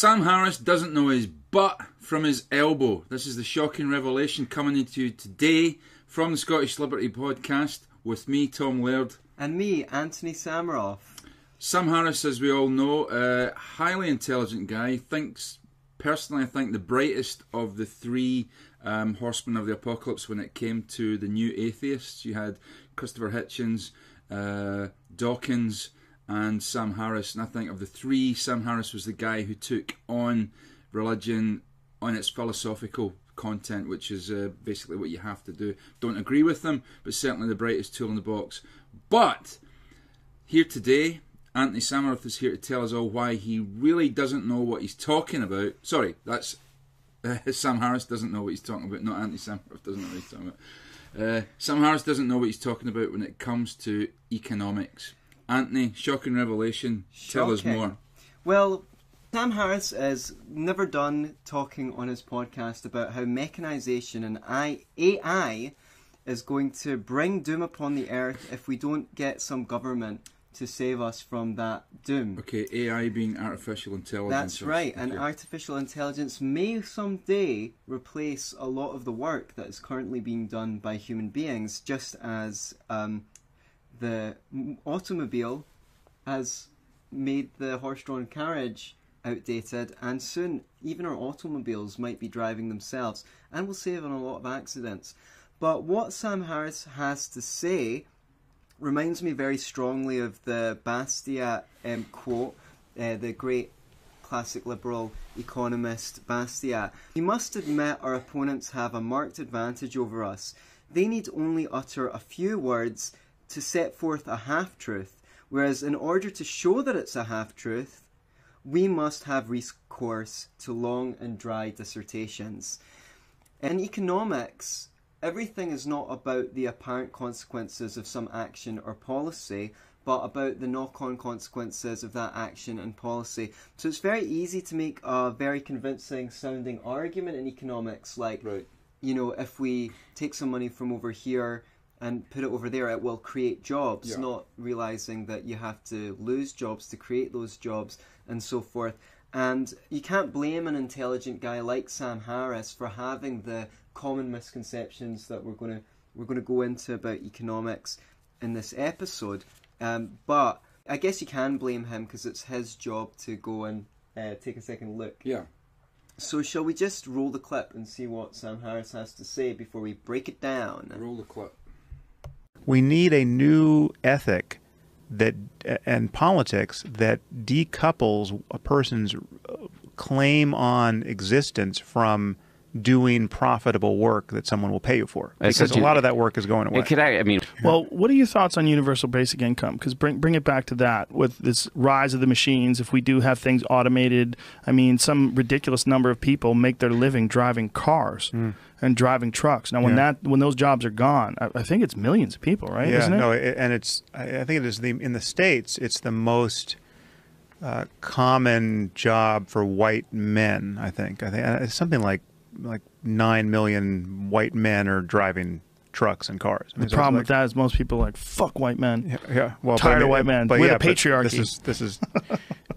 Sam Harris doesn't know his butt from his elbow. This is the shocking revelation coming into you today from the Scottish Liberty podcast with me, Tom Laird. And me, Anthony Samaroff. Sam Harris, as we all know, a highly intelligent guy, thinks, personally, I think the brightest of the three um, horsemen of the apocalypse when it came to the new atheists. You had Christopher Hitchens, uh, Dawkins, and Sam Harris. And I think of the three, Sam Harris was the guy who took on religion on its philosophical content, which is uh, basically what you have to do. Don't agree with them, but certainly the brightest tool in the box. But here today, Anthony Samaroff is here to tell us all why he really doesn't know what he's talking about. Sorry, that's uh, Sam Harris doesn't know what he's talking about. Not Anthony Samaroff doesn't know what he's talking about. Uh, Sam Harris doesn't know what he's talking about when it comes to economics. Anthony, shocking revelation. Tell us more. Well, Sam Harris is never done talking on his podcast about how mechanization and AI is going to bring doom upon the earth if we don't get some government to save us from that doom. Okay, AI being artificial intelligence. That's right, and Okay. artificial intelligence may someday replace a lot of the work that is currently being done by human beings, just as um, the automobile has made the horse-drawn carriage outdated, and soon even our automobiles might be driving themselves, and will save on a lot of accidents. But what Sam Harris has to say reminds me very strongly of the Bastiat um, quote, uh, the great classic liberal economist Bastiat. We must admit our opponents have a marked advantage over us. They need only utter a few words to set forth a half truth, whereas in order to show that it's a half truth, we must have recourse to long and dry dissertations. In economics, everything is not about the apparent consequences of some action or policy, but about the knock on consequences of that action and policy. So it's very easy to make a very convincing sounding argument in economics, like, Right. you know, if we take some money from over here and put it over there, it will create jobs, Yeah. not realizing that you have to lose jobs to create those jobs and so forth. And you can't blame an intelligent guy like Sam Harris for having the common misconceptions that we're going to we're going to go into about economics in this episode. Um, but I guess you can blame him because it's his job to go and uh, take a second look. Yeah. So shall we just roll the clip and see what Sam Harris has to say before we break it down? Roll the clip. We need a new ethic that and politics that decouples a person's uh, claim on existence from doing profitable work that someone will pay you for. Because a a- lot of that work is going away. Could, I I mean, Well, what are your thoughts on universal basic income? Because bring bring it back to that with this rise of the machines. If we do have things automated, I mean, some ridiculous number of people make their living driving cars and driving trucks. Now, when. Yeah. that when those jobs are gone, I, I think it's millions of people, right? Yeah, Isn't it? no, it, and it's I I think it is the in the states it's the most uh, common job for white men. I think I think uh, it's something like like nine million white men are driving trucks and cars. I mean, the so problem it's with that is most people are like fuck white men. Yeah, yeah. Well, Tired but of white men. But We're yeah, the patriarchy. This is this is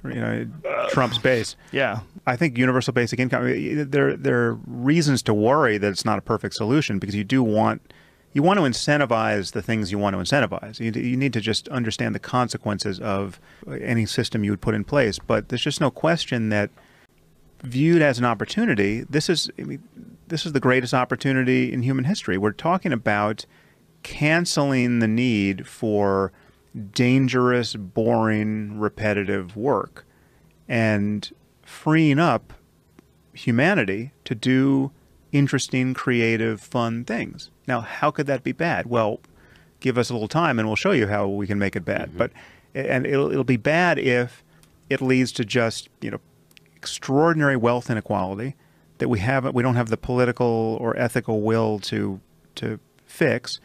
you know Trump's base. Yeah, I think universal basic income. There there are reasons to worry that it's not a perfect solution because you do want you want to incentivize the things you want to incentivize. You, you need to just understand the consequences of any system you would put in place. But there's just no question that viewed as an opportunity, this is I mean, this is the greatest opportunity in human history. We're talking about canceling the need for dangerous, boring, repetitive work and freeing up humanity to do interesting, creative, fun things. Now, how could that be bad? Well, give us a little time and we'll show you how we can make it bad. Mm-hmm. But and it'll it'll be bad if it leads to just, you know, extraordinary wealth inequality that we haven't we don't have the political or ethical will to to fix.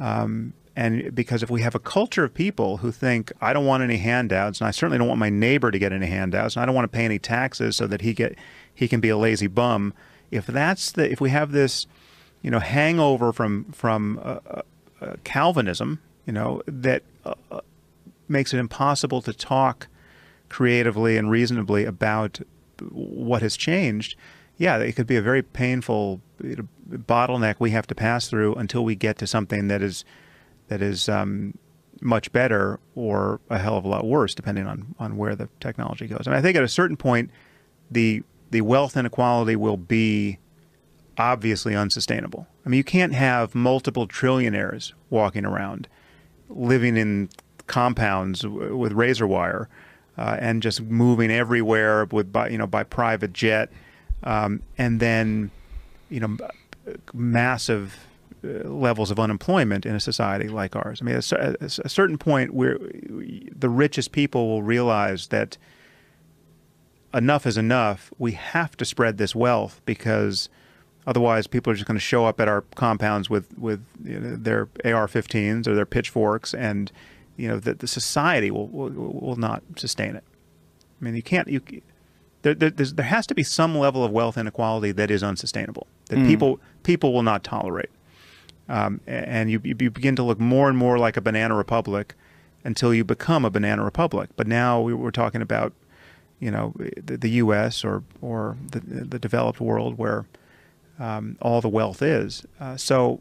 Um, and because if we have a culture of people who think I don't want any handouts, and I certainly don't want my neighbor to get any handouts, and I don't want to pay any taxes so that he get he can be a lazy bum. If that's the if we have this, you know, hangover from from uh, uh, uh, Calvinism, you know, that uh, uh, makes it impossible to talk creatively and reasonably about what has changed, yeah, it could be a very painful bottleneck we have to pass through until we get to something that is that is um, much better or a hell of a lot worse, depending on on where the technology goes. And I think at a certain point, the the wealth inequality will be obviously unsustainable. I mean, you can't have multiple trillionaires walking around living in compounds with razor wire uh, and just moving everywhere with by you know by private jet, um, and then you know massive uh, levels of unemployment in a society like ours. I mean, at a certain point, where the richest people will realize that enough is enough. We have to spread this wealth because otherwise, people are just going to show up at our compounds with with you know, their AR-15s or their pitchforks, and you know the, the society will, will will not sustain it. I mean, you can't you. There, there, there has to be some level of wealth inequality that is unsustainable that mm. people people will not tolerate, um, and you you begin to look more and more like a banana republic until you become a banana republic. But now we, we're talking about you know the, the U.S. or or the, the developed world where um, all the wealth is. Uh, so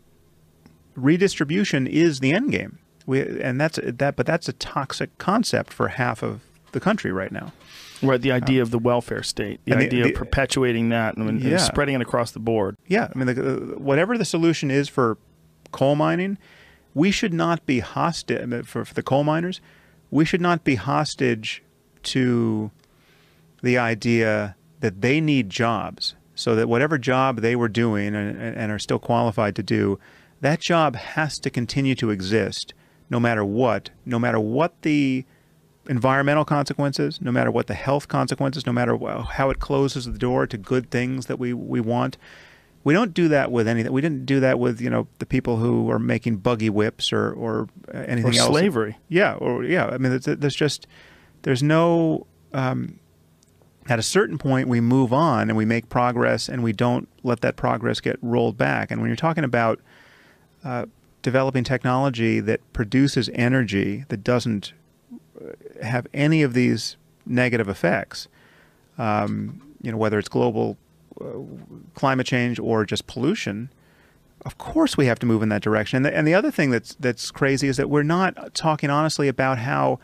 redistribution is the end game. We, and that's that, but that's a toxic concept for half of the country right now. Right, the idea um, of the welfare state, the idea the, the, of perpetuating that and, yeah. and, spreading it across the board. Yeah, I mean, the, uh, whatever the solution is for coal mining, we should not be hostage for, for the coal miners. We should not be hostage to the idea that they need jobs so that whatever job they were doing and, and, are still qualified to do, that job has to continue to exist no matter what, no matter what the environmental consequences, no matter what the health consequences, no matter how it closes the door to good things that we, we want. We don't do that with anything. We didn't do that with you know the people who are making buggy whips or or anything or else. Slavery. Yeah, or yeah. I mean, there's, just there's no um, at a certain point we move on and we make progress and we don't let that progress get rolled back and when you're talking about uh, developing technology that produces energy that doesn't uh, have any of these negative effects um, you know whether it's global uh, climate change or just pollution of course we have to move in that direction and the, and the other thing that's that's crazy is that we're not talking honestly about how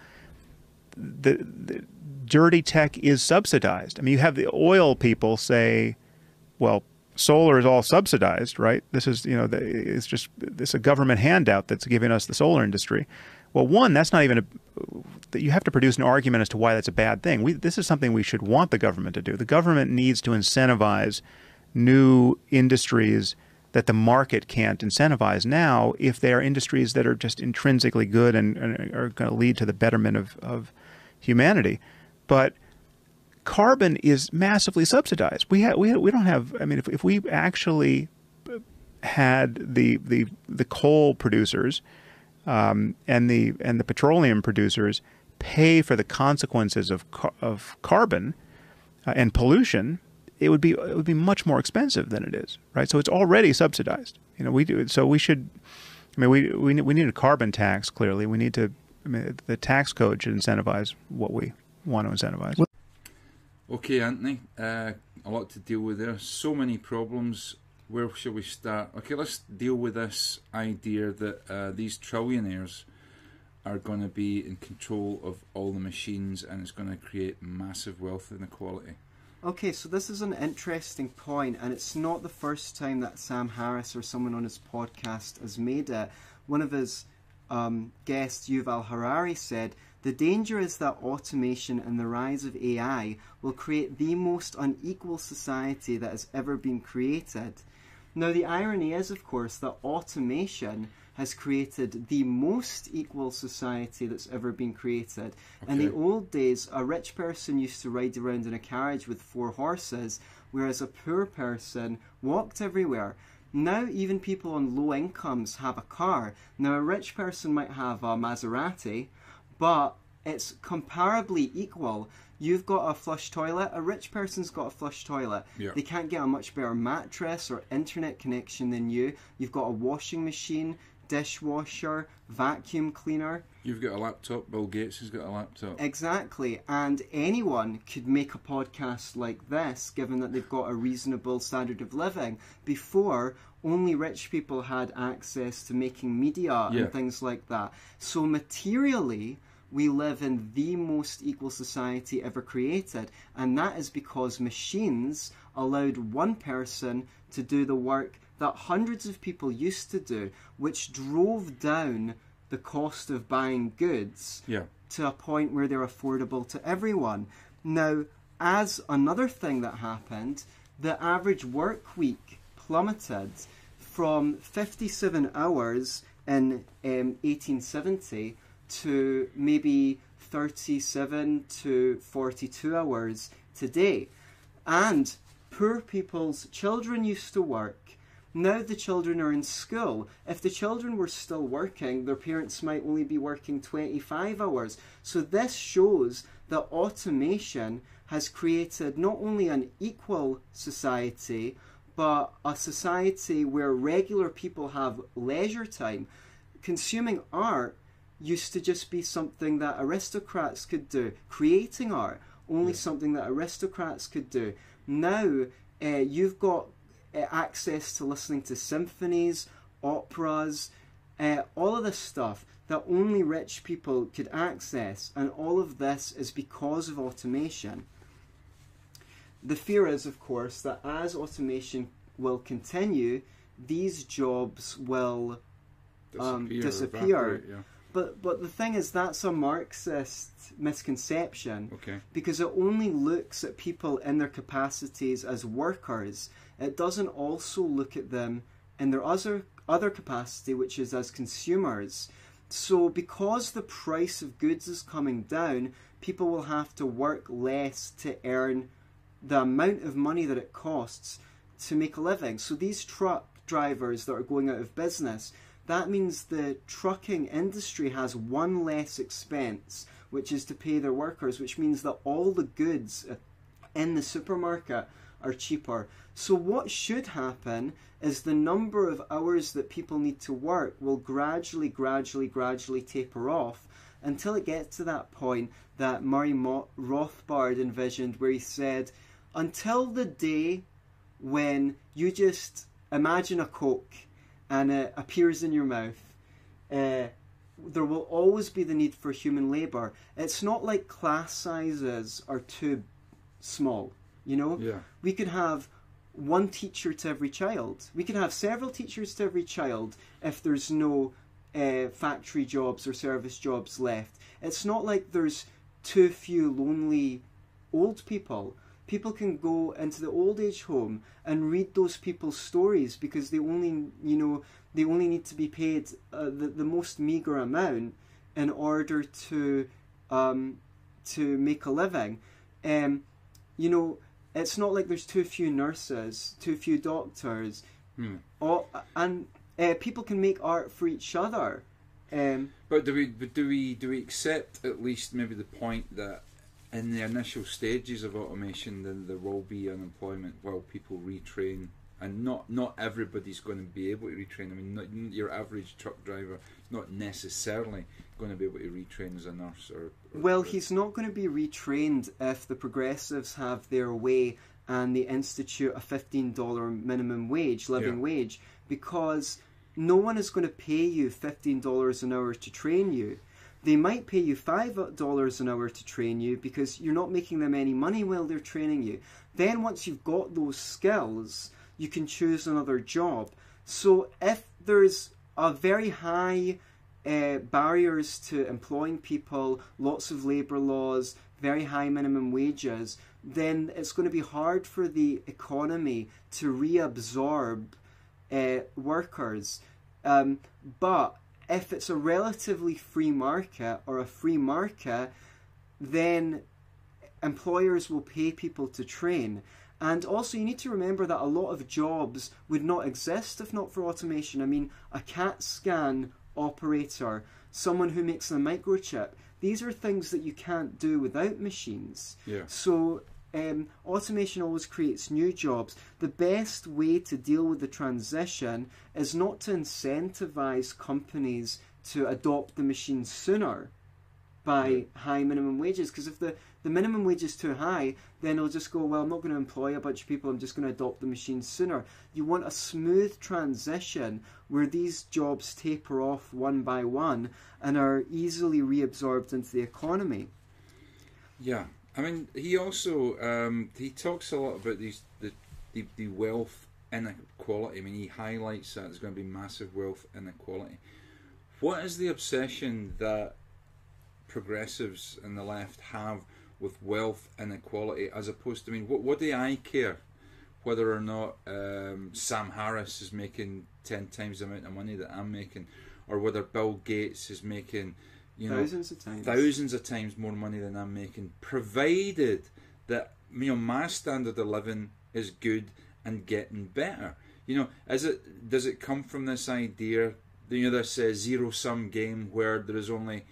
the, the dirty tech is subsidized. I mean, you have the oil people say, well, solar is all subsidized, right? This is, you know, it's just this a government handout that's giving us the solar industry. Well, one, that's not even a. You have to produce an argument as to why that's a bad thing. We, this is something we should want the government to do. The government needs to incentivize new industries that the market can't incentivize now if they are industries that are just intrinsically good and, and are going to lead to the betterment of, of humanity but carbon is massively subsidized. We ha- we we don't have. I mean, if if we actually had the the the coal producers um, and the and the petroleum producers pay for the consequences of car- of carbon uh, and pollution, it would be it would be much more expensive than it is, right? So it's already subsidized. You know, we do so we should. I mean, we we we need a carbon tax. Clearly, we need to. I mean, the tax code should incentivize what we want to incentivize. Okay, Anthony, uh, a lot to deal with there. So many problems. Where shall we start? Okay, let's deal with this idea that uh, these trillionaires are going to be in control of all the machines and it's going to create massive wealth inequality. Okay, so this is an interesting point, and it's not the first time that Sam Harris or someone on his podcast has made it. One of his um, guests, Yuval Harari, said the danger is that automation and the rise of AI will create the most unequal society that has ever been created. Now, the irony is, of course, that automation has created the most equal society that's ever been created. Okay. In the old days, a rich person used to ride around in a carriage with four horses, whereas a poor person walked everywhere. Now, even people on low incomes have a car. Now, a rich person might have a Maserati, but it's comparably equal. You've got a flush toilet, a rich person's got a flush toilet. Yeah. They can't get a much better mattress or internet connection than you. You've got a washing machine, dishwasher, vacuum cleaner. You've got a laptop. Bill Gates has got a laptop. Exactly. And anyone could make a podcast like this, given that they've got a reasonable standard of living. Before, only rich people had access to making media Yeah. and things like that. So, materially, we live in the most equal society ever created. And that is because machines allowed one person to do the work that hundreds of people used to do, which drove down the cost of buying goods Yeah. to a point where they're affordable to everyone. Now, as another thing that happened, the average work week plummeted from 57 hours in um, 1870 to maybe 37 to 42 hours today. And poor people's children used to work. Now the children are in school. If the children were still working, their parents might only be working 25 hours. So this shows that automation has created not only an equal society, but a society where regular people have leisure time. Consuming art used to just be something that aristocrats could do. Creating art, only something that aristocrats could do. Now, uh, you've got uh, access to listening to symphonies, operas, uh, all of this stuff that only rich people could access, and all of this is because of automation. The fear is, of course, that as automation will continue, these jobs will Um, Disappear. Disappear. evaporate, Yeah. But but the thing is, that's a Marxist misconception Okay. because it only looks at people in their capacities as workers. It doesn't also look at them in their other other capacity, which is as consumers. So because the price of goods is coming down, people will have to work less to earn the amount of money that it costs to make a living. So these truck drivers that are going out of business, that means the trucking industry has one less expense, which is to pay their workers, which means that all the goods uh, in the supermarket are cheaper. So what should happen is the number of hours that people need to work will gradually, gradually, gradually taper off until it gets to that point that Murray Mo- Rothbard envisioned, where he said, until the day when you just imagine a Coke and it appears in your mouth, uh, there will always be the need for human labour. It's not like class sizes are too small, you know? Yeah. We could have one teacher to every child. We could have several teachers to every child if there's no uh, factory jobs or service jobs left. It's not like there's too few lonely old people. People can go into the old age home and read those people's stories because they only, you know, they only need to be paid uh, the, the most meager amount in order to um, to make a living. Um, you know, it's not like there's too few nurses, too few doctors, all, and uh, people can make art for each other. Um, But do we but do we do we accept at least maybe the point that in the initial stages of automation then there will be unemployment while people retrain and not not everybody's going to be able to retrain. I mean, not, your average truck driver is not necessarily going to be able to retrain as a nurse or. or well, or- he's not going to be retrained if the progressives have their way and they institute a $15 minimum wage, living Yeah. wage, because no one is going to pay you $15 an hour to train you. They might pay you $5 an hour to train you because you're not making them any money while they're training you. Then, once you've got those skills, you can choose another job. So, if there's a very high uh, barriers to employing people, lots of labour laws, very high minimum wages, then it's going to be hard for the economy to reabsorb uh, workers. Um, but if it's a relatively free market or a free market, then employers will pay people to train. And also, you need to remember that a lot of jobs would not exist if not for automation. I mean, a CAT scan operator, someone who makes a microchip, these are things that you can't do without machines. Yeah. So, um, automation always creates new jobs. The best way to deal with the transition is not to incentivize companies to adopt the machine sooner by high minimum wages. Because if the, the minimum wage is too high, then they'll just go, well, I'm not going to employ a bunch of people, I'm just going to adopt the machine sooner. You want a smooth transition where these jobs taper off one by one and are easily reabsorbed into the economy. Yeah, I mean, he also um, he talks a lot about these the, the the wealth inequality. I mean, he highlights that there's going to be massive wealth inequality. What is the obsession that progressives and the left have with wealth inequality, as opposed to I mean, what what do I care whether or not um, Sam Harris is making ten times the amount of money that I'm making, or whether Bill Gates is making you know thousands of times. thousands of times more money than I'm making, provided that you know my standard of living is good and getting better. You know, is it does it come from this idea? You know, this uh, zero sum game where there is only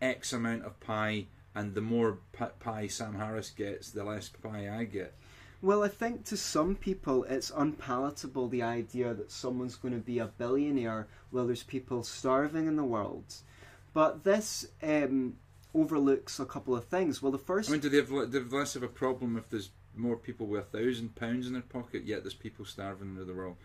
X amount of pie, and the more pie Sam Harris gets, the less pie I get. Well, I think to some people it's unpalatable the idea that someone's going to be a billionaire while there's people starving in the world. But this um, overlooks a couple of things. Well, the first. I mean, do they have, they have less of a problem if there's more people with a thousand pounds in their pocket, yet there's people starving in the world?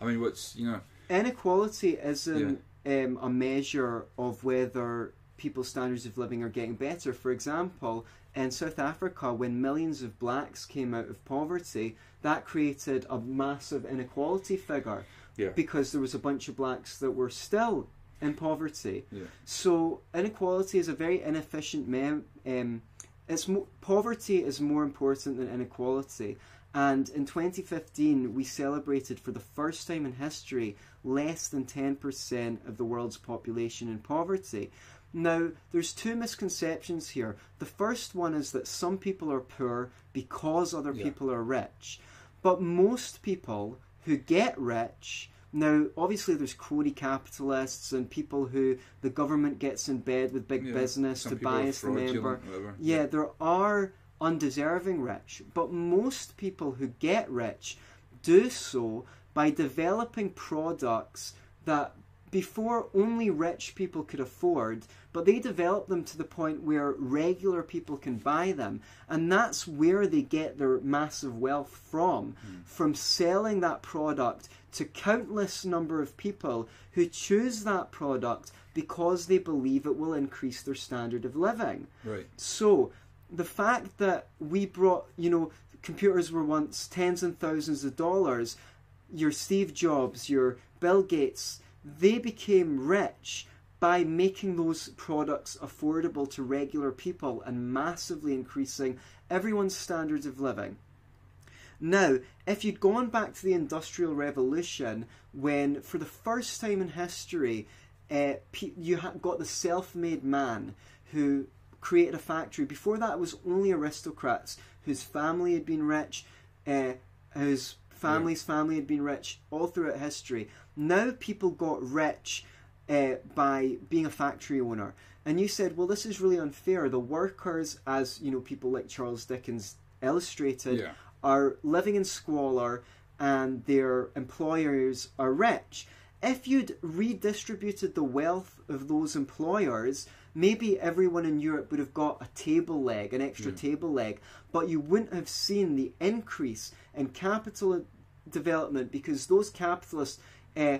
I mean, what's you know? Inequality isn't um, a measure of whether people's standards of living are getting better. For example, in South Africa, when millions of blacks came out of poverty, that created a massive inequality figure Yeah. because there was a bunch of blacks that were still in poverty. Yeah. So inequality is a very inefficient mem. Um, it's mo- poverty is more important than inequality. And in 2015, we celebrated for the first time in history less than 10% of the world's population in poverty. Now, there's two misconceptions here. The first one is that some people are poor because other Yeah. people are rich. But most people who get rich, now obviously there's crony capitalists and people who the government gets in bed with big Yeah, business to bias the member. whatever. Yeah, there are undeserving rich, but most people who get rich do so by developing products that before only rich people could afford, but they develop them to the point where regular people can buy them. And that's where they get their massive wealth from, from selling that product to countless number of people who choose that product because they believe it will increase their standard of living. Right. So the fact that we brought, you know, computers were once tens and thousands of dollars, your Steve Jobs, your Bill Gates, they became rich by making those products affordable to regular people and massively increasing everyone's standards of living. Now, if you'd gone back to the Industrial Revolution, when for the first time in history, uh, you got the self-made man who created a factory. Before that, it was only aristocrats whose family had been rich, uh, whose family's family had been rich all throughout history. Now people got rich uh, by being a factory owner. And you said, well, this is really unfair. The workers, as you know, people like Charles Dickens illustrated, Yeah. Are living in squalor and their employers are rich. If you'd redistributed the wealth of those employers, maybe everyone in Europe would have got a table leg, an extra Yeah. table leg, but you wouldn't have seen the increase in capital development because those capitalists uh,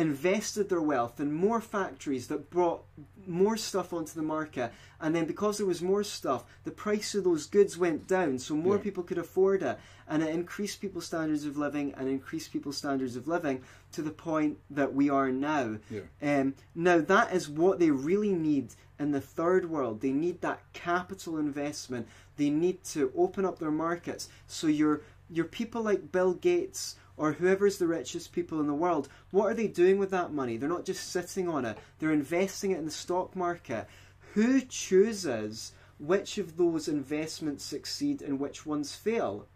invested their wealth in more factories that brought more stuff onto the market. And then because there was more stuff the price of those goods went down so more Yeah. people could afford it. And it increased people's standards of living and increased people's standards of living to the point that we are now. Yeah. um, now that is what they really need in the third world. They need that capital investment. They need to open up their markets. So your your people like Bill Gates or whoever's the richest people in the world, what are they doing with that money? They're not just sitting on it, they're investing it in the stock market. Who chooses which of those investments succeed and which ones fail?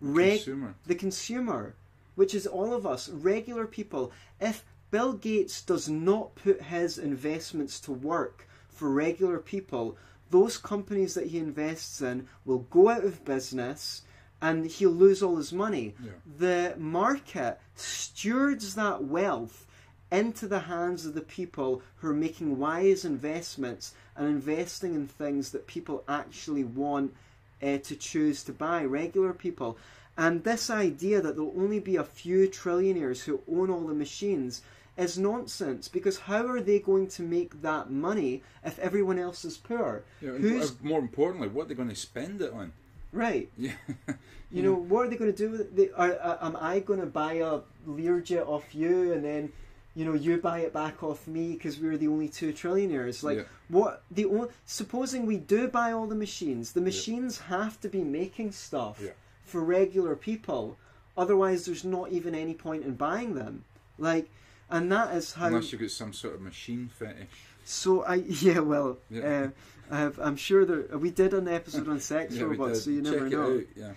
Reg- Consumer. the consumer, which is all of us, regular people. If Bill Gates does not put his investments to work for regular people, those companies that he invests in will go out of business and he'll lose all his money. Yeah. The market stewards that wealth into the hands of the people who are making wise investments and investing in things that people actually want uh, to choose to buy, regular people. And this idea that there'll only be a few trillionaires who own all the machines is nonsense because how are they going to make that money if everyone else is poor? Yeah, Who's uh, more importantly, what are they going to spend it on? Right? Yeah, You know, mm-hmm. what are they going to do with it? They, are, are, am I going to buy a Learjet off you and then, you know, you buy it back off me because we're the only two trillionaires? Like, Yeah. what the only, supposing we do buy all the machines, the machines have to be making stuff Yeah. for regular people. Otherwise, there's not even any point in buying them. Like, and that is how. unless you've got some sort of machine fetish. So I yeah well Yeah. Uh, I have, I'm sure there we did an episode on sex Yeah, robots, so you never Check know. Out. Yeah.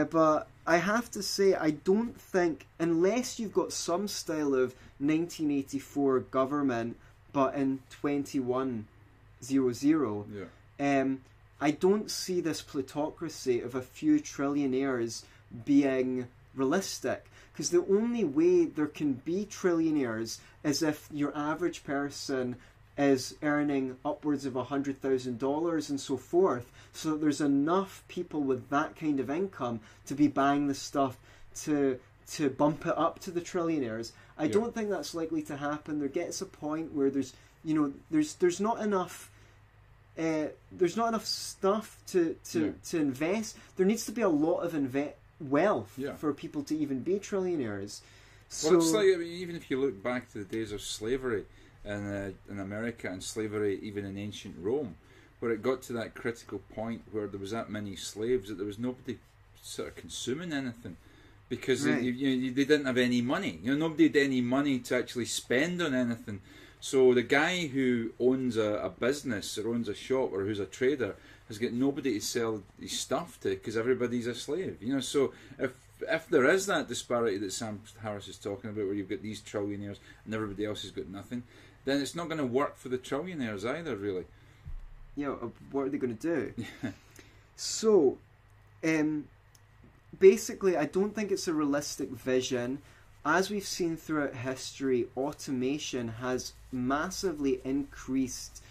Uh, but I have to say, I don't think, unless you've got some style of 1984 government, but in 2100, Yeah. um, I don't see this plutocracy of a few trillionaires being realistic. Because the only way there can be trillionaires is if your average person is earning upwards of $100,000 and so forth. So that there's enough people with that kind of income to be buying the stuff to to bump it up to the trillionaires. I Yeah. don't think that's likely to happen. There gets a point where there's you know there's there's not enough uh, there's not enough stuff to to, Yeah. to invest. There needs to be a lot of inve- wealth Yeah. for people to even be trillionaires. So Well, it's like I mean, even if you look back to the days of slavery in uh, in America and slavery even in ancient Rome, where it got to that critical point where there was that many slaves that there was nobody sort of consuming anything because Right. they, you, they didn't have any money. You know, nobody had any money to actually spend on anything. So the guy who owns a, a business or owns a shop or who's a trader has got nobody to sell his stuff to because everybody's a slave. You know, so if if there is that disparity that Sam Harris is talking about, where you've got these trillionaires and everybody else has got nothing, then it's not going to work for the trillionaires either, really. Yeah, uh, what are they going to do? so, um, basically, I don't think it's a realistic vision. As we've seen throughout history, automation has massively increased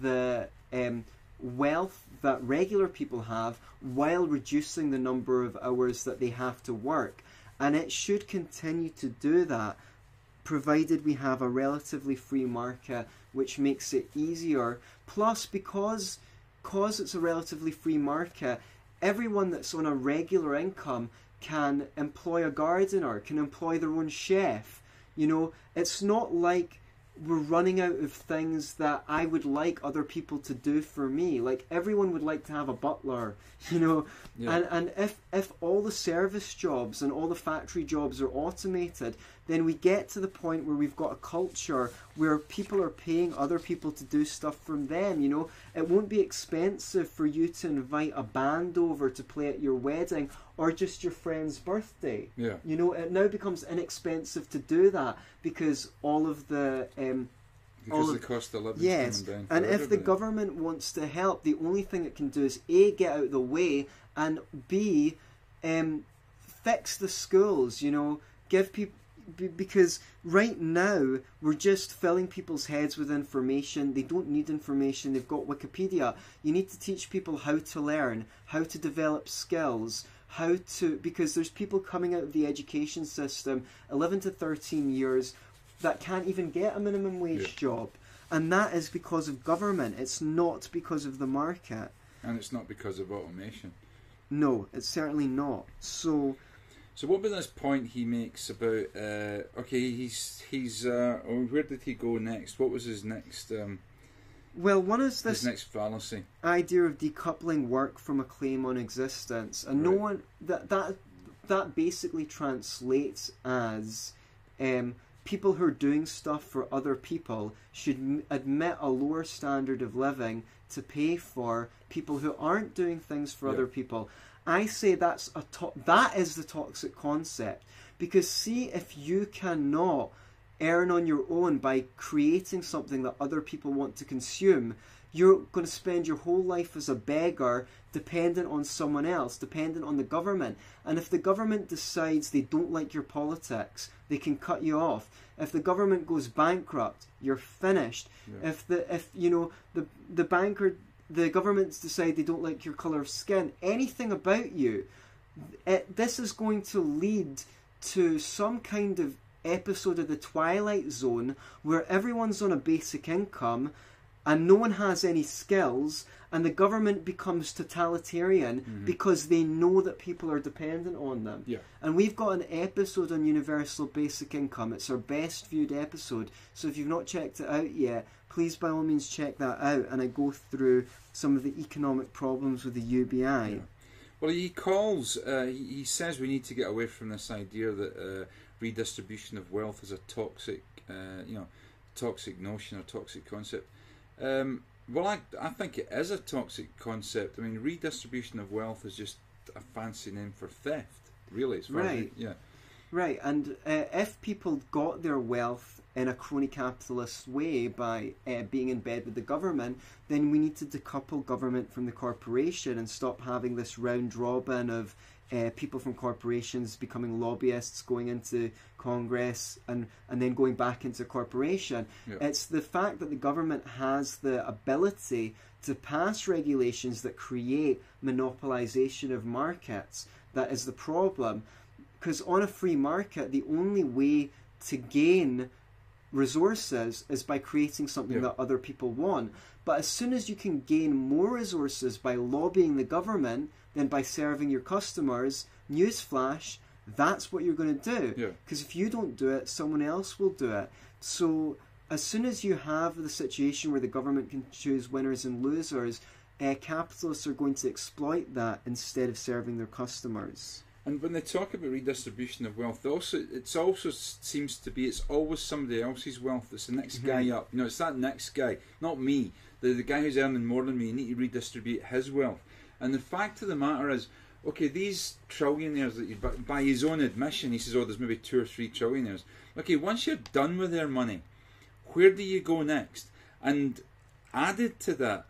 the um, wealth that regular people have while reducing the number of hours that they have to work. And it should continue to do that provided we have a relatively free market which makes it easier plus because because it's a relatively free market everyone that's on a regular income can employ a gardener can employ their own chef you know it's not like we're running out of things that I would like other people to do for me. Like everyone would like to have a butler, you know. Yeah. And and if if all the service jobs and all the factory jobs are automated, then we get to the point where we've got a culture where people are paying other people to do stuff from them, you know. It won't be expensive for you to invite a band over to play at your wedding or just your friend's birthday. Yeah. You know, it now becomes inexpensive to do that because all of the um, Because all the cost of living yes, and if the government wants to help, the only thing it can do is a get out of the way and b um, fix the schools. You know, give people because right now we're just filling people's heads with information. They don't need information. They've got Wikipedia. You need to teach people how to learn, how to develop skills, how to because there's people coming out of the education system 11 to 13 years that can't even get a minimum wage Yeah. job and that is because of government it's not because of the market and it's not because of automation. no it's certainly not so So what about this point he makes about uh, okay he's he's uh, oh, where did he go next? What was his next um, well one is his this next fallacy? idea of decoupling work from a claim on existence and no one that that that basically translates as um, people who are doing stuff for other people should m- admit a lower standard of living to pay for people who aren't doing things for Yeah. other people. I say that's a to- that is the toxic concept because see if you cannot earn on your own by creating something that other people want to consume you're going to spend your whole life as a beggar, dependent on someone else, dependent on the government. And if the government decides they don't like your politics, they can cut you off. If the government goes bankrupt, you're finished. Yeah. If the if you know the the banker the governments decide they don't like your color of skin, anything about you, it, this is going to lead to some kind of episode of the Twilight Zone where everyone's on a basic income and no one has any skills and the government becomes totalitarian mm-hmm. because they know that people are dependent on them. Yeah. And we've got an episode on universal basic income. It's our best viewed episode. So if you've not checked it out yet, please by all means check that out and I go through some of the economic problems with the UBI. Well, he calls. Uh, he, says we need to get away from this idea that uh, redistribution of wealth is a toxic, uh, you know, toxic notion or toxic concept. Um, well, I, I think it is a toxic concept. I mean, redistribution of wealth is just a fancy name for theft, really. As far as Right. yeah. Right, and uh, if people got their wealth in a crony capitalist way by uh, being in bed with the government, then we need to decouple government from the corporation and stop having this round robin of uh, people from corporations becoming lobbyists, going into Congress, and, and then going back into corporation. Yeah. It's the fact that the government has the ability to pass regulations that create monopolization of markets that is the problem because on a free market, the only way to gain resources is by creating something Yeah. that other people want. But as soon as you can gain more resources by lobbying the government than by serving your customers, newsflash, that's what you're going to do. Yeah. Because if you don't do it, someone else will do it. So as soon as you have the situation where the government can choose winners and losers, uh, capitalists are going to exploit that instead of serving their customers. And when they talk about redistribution of wealth, also it's also seems to be it's always somebody else's wealth. It's the next guy mm-hmm. up. You know, it's that next guy, not me. The the guy who's earning more than me. You need to redistribute his wealth. And the fact of the matter is, okay, these trillionaires that you by, by his own admission, he says, oh, there's maybe two or three trillionaires. Okay, once you're done with their money, where do you go next? And added to that,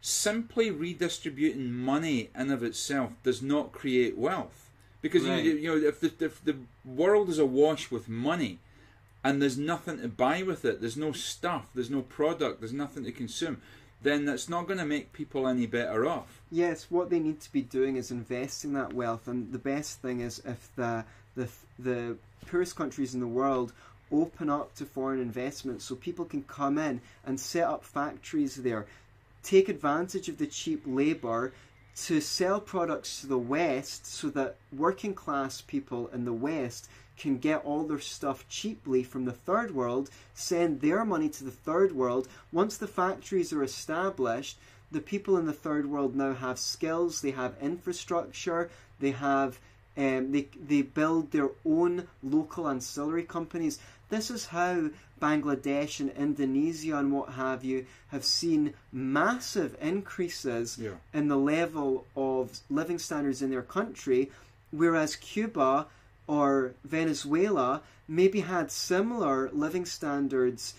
simply redistributing money in of itself does not create wealth because Right. you, you know if the, if the world is awash with money and there's nothing to buy with it there's no stuff there's no product there's nothing to consume then that's not going to make people any better off Yes, what they need to be doing is investing that wealth, and the best thing is if the the the poorest countries in the world open up to foreign investment, so people can come in and set up factories there, take advantage of the cheap labour to sell products to the West, so that working class people in the West can get all their stuff cheaply from the third world, send their money to the third world. Once the factories are established, the people in the third world now have skills, they have infrastructure, they have um, they they build their own local ancillary companies. This is how Bangladesh and Indonesia and what have you have seen massive increases Yeah. in the level of living standards in their country, whereas Cuba or Venezuela maybe had similar living standards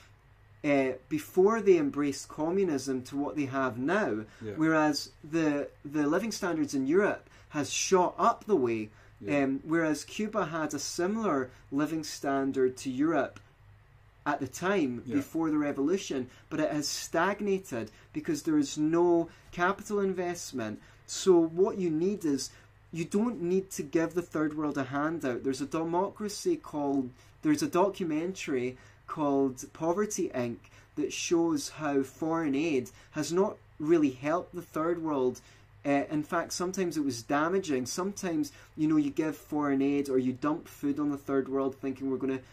uh, before they embraced communism to what they have now. Yeah. Whereas the the living standards in Europe has shot up the way. Yeah. Um, whereas Cuba had a similar living standard to Europe at the time Yeah. before the revolution, but it has stagnated because there is no capital investment. So what you need is you don't need to give the third world a handout. There's a democracy called there's a documentary called Poverty Inc. that shows how foreign aid has not really helped the third world. Uh, in fact, sometimes it was damaging. Sometimes, you know, you give foreign aid or you dump food on the third world thinking we're going to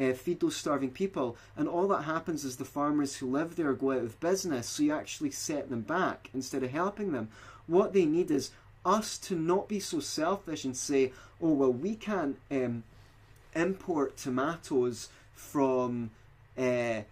uh, feed those starving people. And all that happens is the farmers who live there go out of business. So you actually set them back instead of helping them. What they need is us to not be so selfish and say, oh, well, we can't um, import tomatoes from. Uh,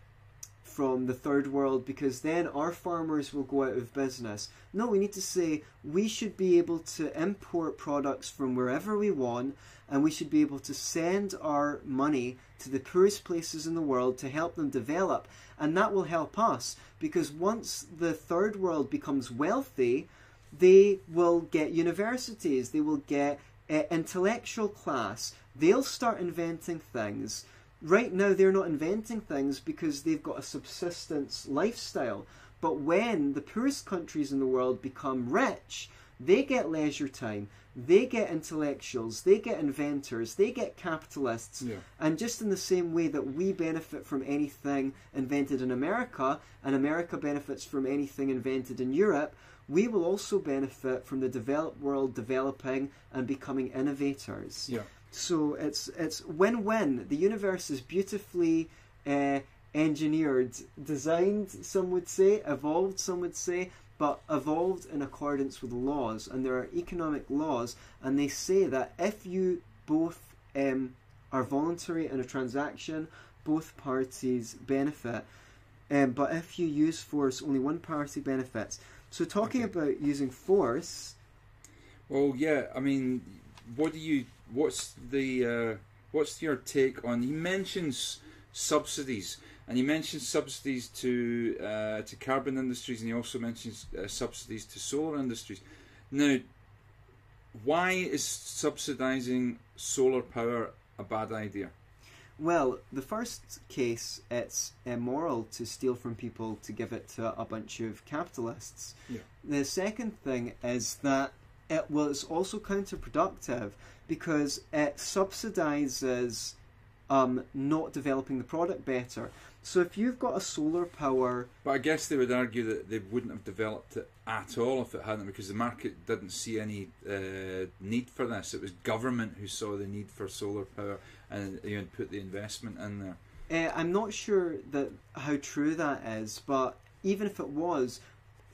from the third world because then our farmers will go out of business. No, we need to say we should be able to import products from wherever we want and we should be able to send our money to the poorest places in the world to help them develop. And that will help us because once the third world becomes wealthy, they will get universities, they will get uh, intellectual class, they'll start inventing things. Right now, they're not inventing things because they've got a subsistence lifestyle. But when the poorest countries in the world become rich, they get leisure time, they get intellectuals, they get inventors, they get capitalists. Yeah. And just in the same way that we benefit from anything invented in America, and America benefits from anything invented in Europe, we will also benefit from the developed world developing and becoming innovators. Yeah. So it's it's win-win. The universe is beautifully uh, engineered, designed. Some would say evolved. Some would say, but evolved in accordance with laws. And there are economic laws, and they say that if you both um, are voluntary in a transaction, both parties benefit. Um, but if you use force, only one party benefits. So talking Okay. about using force, Well, yeah. I mean, what do you? What's the? Uh, what's your take on? He mentions subsidies, and he mentions subsidies to uh, to carbon industries, and he also mentions uh, subsidies to solar industries. Now, why is subsidizing solar power a bad idea? Well, the first case, it's immoral to steal from people to give it to a bunch of capitalists. Yeah. The second thing is that it was also counterproductive because it subsidizes um, not developing the product better. So if you've got a solar power But I guess they would argue that they wouldn't have developed it at all if it hadn't, because the market didn't see any uh, need for this. It was government who saw the need for solar power and you know, put the investment in there. Uh, I'm not sure that how true that is, but even if it was,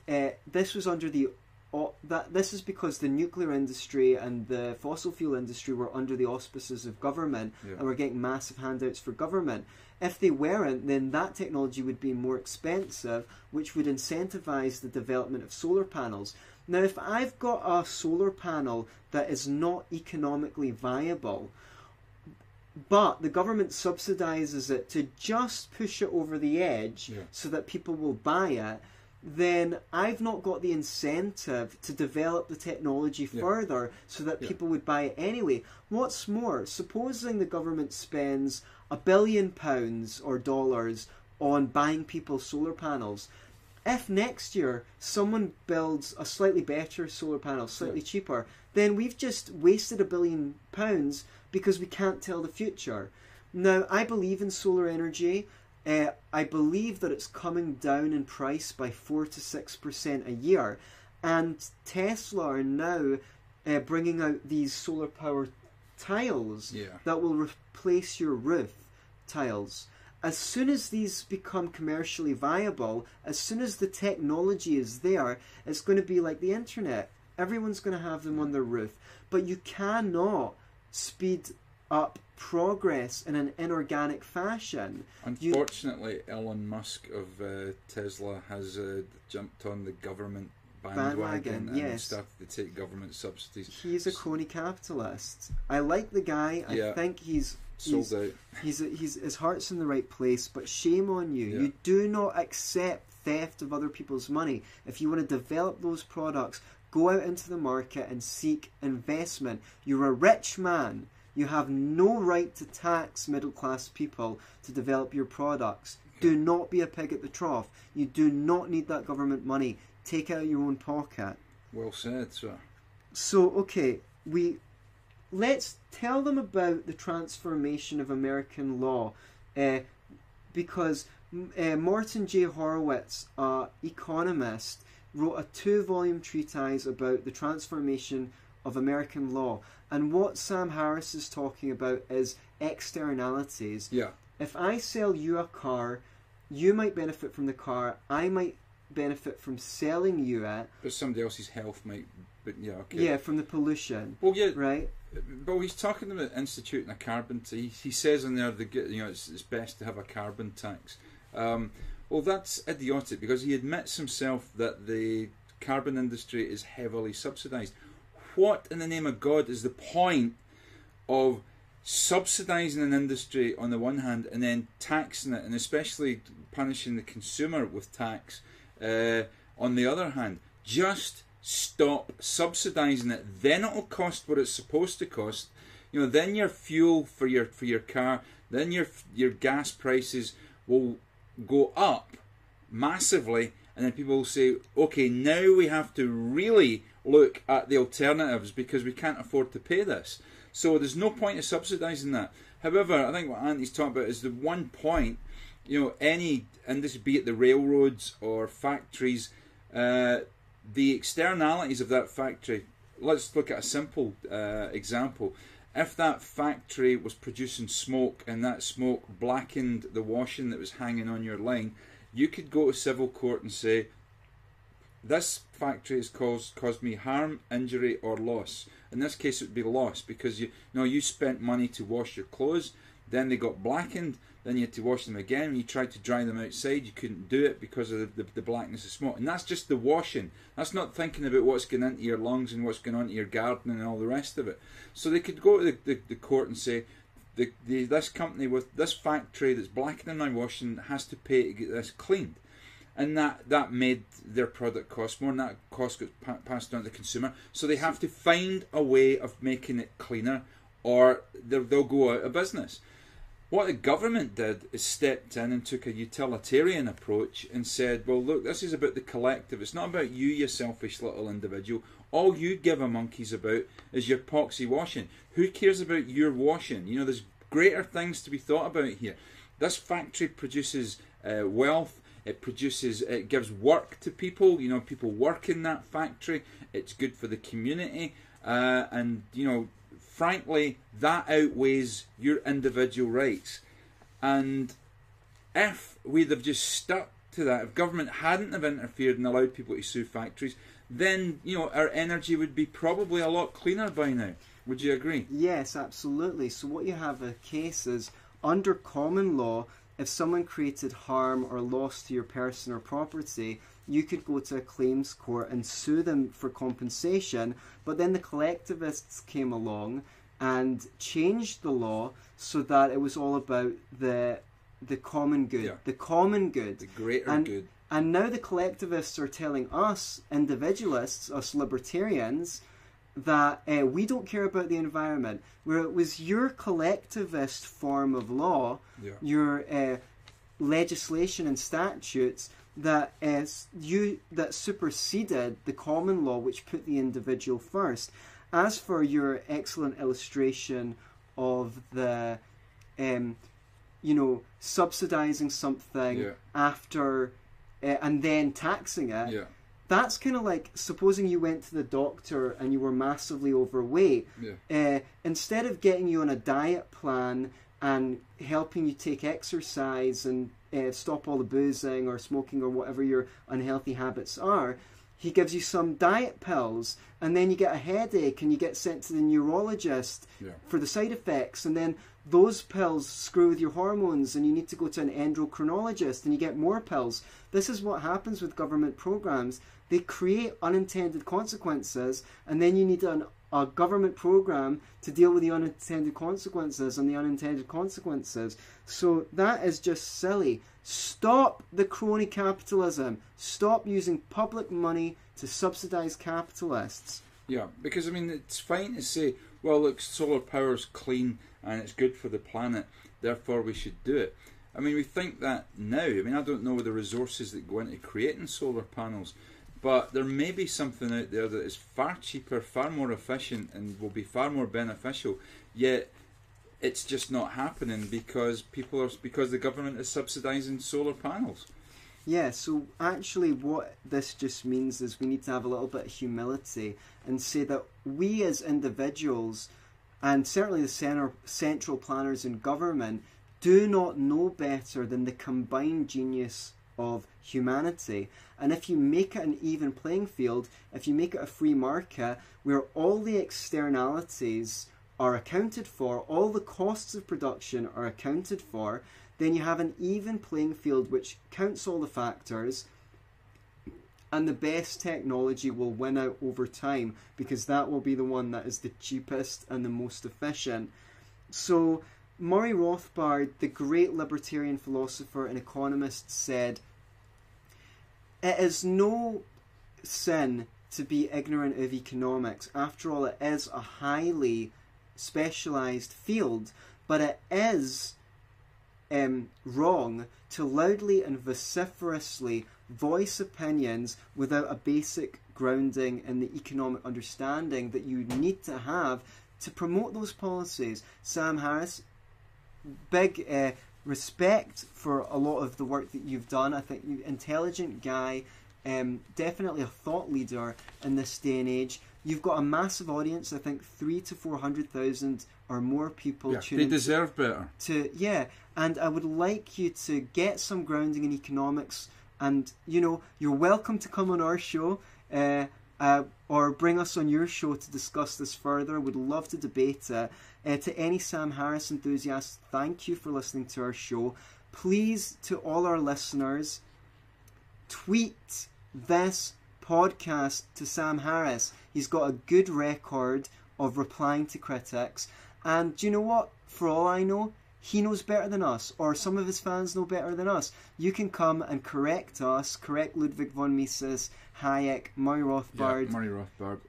uh, this was under the au- that this is because the nuclear industry and the fossil fuel industry were under the auspices of government Yeah. and were getting massive handouts for government. If they weren't, then that technology would be more expensive, which would incentivize the development of solar panels. Now, if I've got a solar panel that is not economically viable, but the government subsidizes it to just push it over the edge Yeah. so that people will buy it, then I've not got the incentive to develop the technology Yeah. further so that Yeah. people would buy it anyway. What's more, supposing the government spends a billion pounds or dollars on buying people solar panels. If next year someone builds a slightly better solar panel, slightly Yeah. cheaper, then we've just wasted a billion pounds because we can't tell the future. Now, I believe in solar energy. Uh, I believe that it's coming down in price by 4 to 6% a year. And Tesla are now uh, bringing out these solar powered tiles Yeah. that will replace your roof tiles. As soon as these become commercially viable, as soon as the technology is there, it's going to be like the internet. Everyone's going to have them on their roof. But you cannot speed up progress in an inorganic fashion. You- Unfortunately, Elon Musk of uh, Tesla has uh, jumped on the government bandwagon, Bandwagon, and yes. started to take government subsidies. He's a crony capitalist. I like the guy. I Yeah. think he's Sold he's, out. He's, he's his heart's in the right place, but shame on you. Yeah. You do not accept theft of other people's money. If you want to develop those products, go out into the market and seek investment. You're a rich man. You have no right to tax middle class people to develop your products. Do not be a pig at the trough. You do not need that government money. Take it out of your own pocket. Well said, sir. So okay, we let's tell them about the transformation of American law, uh, because uh, Morton J. Horwitz, a economist, wrote a two-volume treatise about the transformation of American law, and what Sam Harris is talking about is externalities. Yeah. If I sell you a car, you might benefit from the car. I might benefit from selling you it. But somebody else's health might. But yeah, okay. Yeah, from the pollution, Well, yeah. right? But he's talking about instituting a carbon. T- he, he says in there, the you know, it's, it's best to have a carbon tax. Um, Well, that's idiotic because he admits himself that the carbon industry is heavily subsidised. What in the name of God is the point of subsidising an industry on the one hand and then taxing it, and especially punishing the consumer with tax uh, on the other hand? Just stop subsidising it. Then it'll cost what it's supposed to cost. You know, then your fuel for your for your car, then your your gas prices will go up massively, and then people will say, okay, now we have to really look at the alternatives because we can't afford to pay this. So there's no point in subsidising that. However, I think what Andy's talking about is the one point, you know, any industry, be it the railroads or factories, uh, the externalities of that factory. Let's look at a simple uh, example. If that factory was producing smoke and that smoke blackened the washing that was hanging on your line, you could go to civil court and say, This factory has caused, caused me harm, injury, or loss. In this case, it would be loss because you, you know you spent money to wash your clothes, then they got blackened, then you had to wash them again. When you tried to dry them outside, you couldn't do it because of the, the, the, blackness of smoke. And that's just the washing. That's not thinking about what's going into your lungs and what's going on to your garden and all the rest of it. So they could go to the, the, the court and say, the, the, this company with this factory that's blackening my washing has to pay to get this cleaned. And that, that made their product cost more, and that cost gets pa- passed on to the consumer. So they have to find a way of making it cleaner, or they'll go out of business. What the government did is stepped in and took a utilitarian approach and said, well, look, this is about the collective. It's not about you, you selfish little individual. All you give a monkey's about is your poxy washing. Who cares about your washing? You know, there's greater things to be thought about here. This factory produces uh, wealth. It produces, it gives work to people. You know, people work in that factory. It's good for the community. Uh, and, you know, frankly, that outweighs your individual rights. And if we'd have just stuck to that, if government hadn't have interfered and allowed people to sue factories, then you know our energy would be probably a lot cleaner by now. Would you agree? Yes, absolutely. So what you have a case is under common law, if someone created harm or loss to your person or property, you could go to a claims court and sue them for compensation. But then the collectivists came along and changed the law so that it was all about the the common good, Yeah. the common good, The greater and, good. And now the collectivists are telling us, individualists, us libertarians, that uh, we don't care about the environment. Where it was your collectivist form of law, Yeah. your uh, legislation and statutes that uh, you that superseded the common law, which put the individual first. As for your excellent illustration of the, um, you know, subsidizing something Yeah. after uh, and then taxing it, Yeah, that's kind of like supposing you went to the doctor and you were massively overweight. yeah, Uh, instead of getting you on a diet plan and helping you take exercise and uh, stop all the boozing or smoking or whatever your unhealthy habits are, he gives you some diet pills and then you get a headache and you get sent to the neurologist Yeah. for the side effects and then those pills screw with your hormones and you need to go to an endocrinologist and you get more pills. This is what happens with government programs. They create unintended consequences and then you need an, a government program to deal with the unintended consequences and the unintended consequences. So that is just silly. Stop the crony capitalism. Stop using public money to subsidize capitalists. yeah. Because I mean, it's fine to say, well, look, solar power is clean and it's good for the planet, therefore we should do it. I mean, we think that now. I mean, I don't know the resources that go into creating solar panels, but there may be something out there that is far cheaper, far more efficient, and will be far more beneficial. Yet, it's just not happening because people are because the government is subsidising solar panels. Yeah, so actually, what this just means is we need to have a little bit of humility and say that we as individuals, and certainly the center, central planners in government, do not know better than the combined genius of humanity. And if you make it an even playing field, if you make it a free market where all the externalities are accounted for, all the costs of production are accounted for, then you have an even playing field which counts all the factors and the best technology will win out over time because that will be the one that is the cheapest and the most efficient. So, Murray Rothbard, the great libertarian philosopher and economist, said, It is no sin to be ignorant of economics. After all, it is a highly specialized field, but it is um, wrong to loudly and vociferously voice opinions without a basic grounding in the economic understanding that you need to have to promote those policies. Sam Harris, big uh, respect for a lot of the work that you've done. I think you intelligent guy, um, definitely a thought leader in this day and age. You've got a massive audience. I think three to four hundred thousand or more people Yeah, tuning they deserve better. to yeah and i would like you to get some grounding in economics and you know you're welcome to come on our show uh, uh, or bring us on your show to discuss this further We'd love to debate it uh, to any sam harris enthusiasts thank you for listening to our show please to all our listeners tweet this podcast to Sam Harris. He's got a good record of replying to critics. And do you know what? For all I know, he knows better than us, or some of his fans know better than us. You can come and correct us, correct Ludwig von Mises, Hayek, Murray Rothbard. Yeah, Murray Rothbard.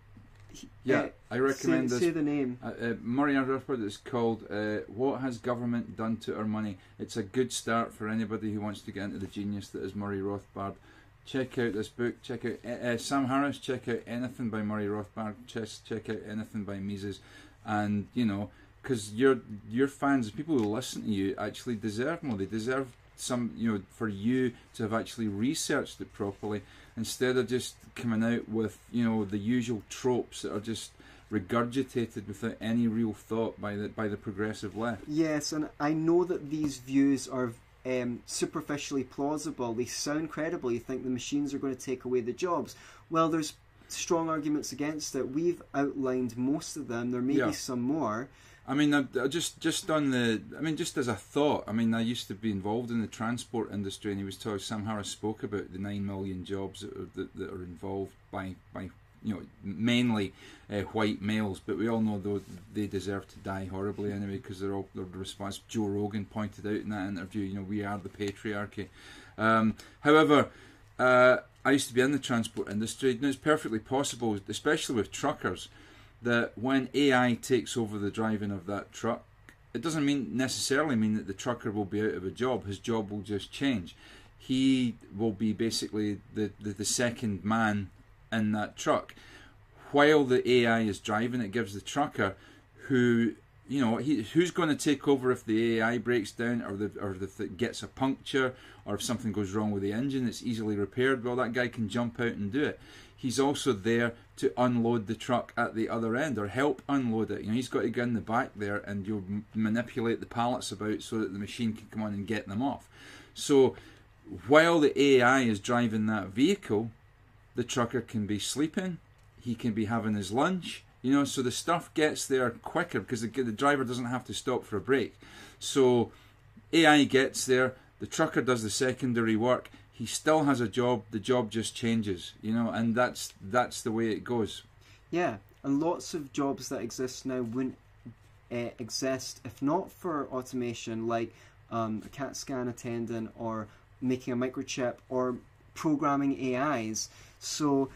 Yeah, uh, I recommend say, this. say the name. Uh, uh, Murray Rothbard is called uh, "What Has Government Done to Our Money." It's a good start for anybody who wants to get into the genius that is Murray Rothbard. Check out this book. Check out uh, uh, Sam Harris. Check out anything by Murray Rothbard. Just check out anything by Mises, and you know, because your your fans, the people who listen to you, actually deserve more. They deserve some, you know, for you to have actually researched it properly instead of just coming out with you know the usual tropes that are just regurgitated without any real thought by the by the progressive left. Yes, and I know that these views are um, superficially plausible. They sound credible. You think the machines are going to take away the jobs. Well, there's strong arguments against it. We've outlined most of them. There may Yeah. be some more. I mean, I, I just just on the, I mean, just as a thought. I mean, I used to be involved in the transport industry, and he was talking. Sam Harris spoke about the nine million jobs that are, that, that are involved by by you know mainly uh, white males, but we all know though they deserve to die horribly anyway because they're all they're the response. Joe Rogan pointed out in that interview. You know, we are the patriarchy. Um, however. Uh, I used to be in the transport industry, and it's perfectly possible, especially with truckers, that when AI takes over the driving of that truck, it doesn't mean necessarily mean that the trucker will be out of a job. His job will just change. He will be basically the, the, the second man in that truck. While the AI is driving, it gives the trucker who you know he, who's going to take over if the AI breaks down or the or the th- gets a puncture or if something goes wrong with the engine it's easily repaired. Well, that guy can jump out and do it. He's also there to unload the truck at the other end or help unload it. You know, he's got to go in the back there and you m- manipulate the pallets about so that the machine can come on and get them off. So while the AI is driving that vehicle, the trucker can be sleeping, he can be having his lunch, you know, so the stuff gets there quicker because the, the driver doesn't have to stop for a break. So AI gets there, the trucker does the secondary work, he still has a job, the job just changes, you know, and that's that's the way it goes. Yeah, and lots of jobs that exist now wouldn't uh, exist if not for automation, like um, a CAT scan attendant or making a microchip or programming AIs. So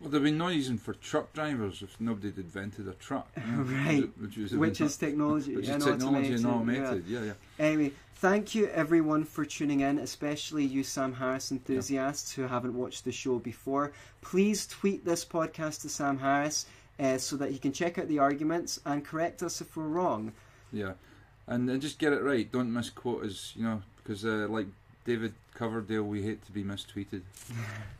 Well, there'd be no reason for truck drivers if nobody had invented a truck, Right. Which is, which is technology which and is technology and automated, yeah. Yeah, yeah. Anyway, thank you everyone for tuning in, especially you Sam Harris enthusiasts who haven't watched the show before. Please tweet this podcast to Sam Harris uh, so that he can check out the arguments and correct us if we're wrong. Yeah, and then just get it right. Don't misquote us, you know, because uh, like David Coverdale, we hate to be mistweeted.